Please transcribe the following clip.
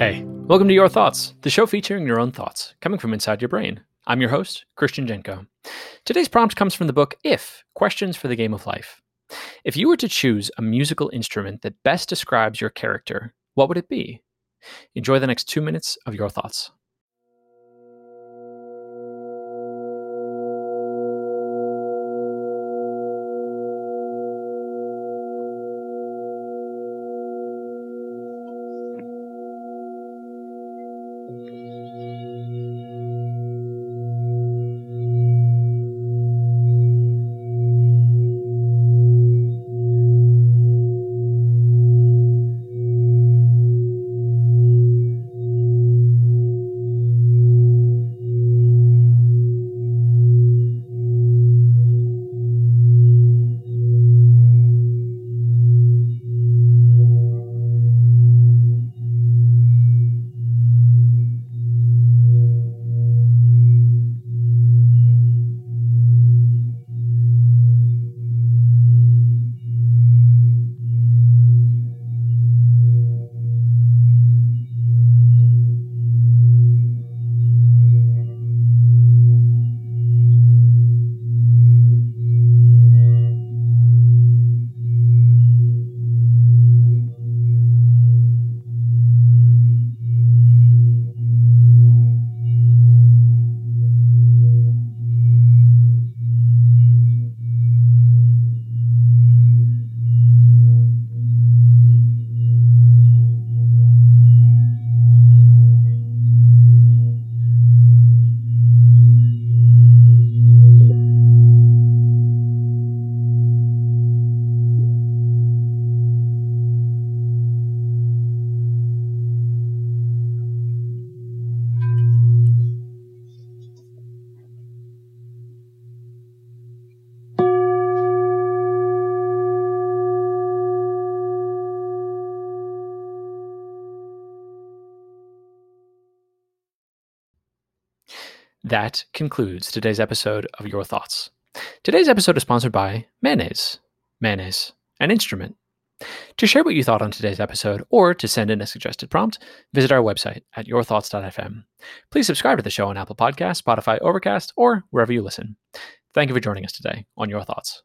Hey, welcome to Your Thoughts, the show featuring your own thoughts coming from inside your brain. I'm your host, Christian Jenko. Today's prompt comes from the book If Questions for the Game of Life. If you were to choose a musical instrument that best describes your character, what would it be? Enjoy the next two minutes of Your Thoughts. That concludes today's episode of Your Thoughts. Today's episode is sponsored by Mayonnaise. Mayonnaise, an instrument. To share what you thought on today's episode or to send in a suggested prompt, visit our website at yourthoughts.fm. Please subscribe to the show on Apple Podcasts, Spotify, Overcast, or wherever you listen. Thank you for joining us today on Your Thoughts.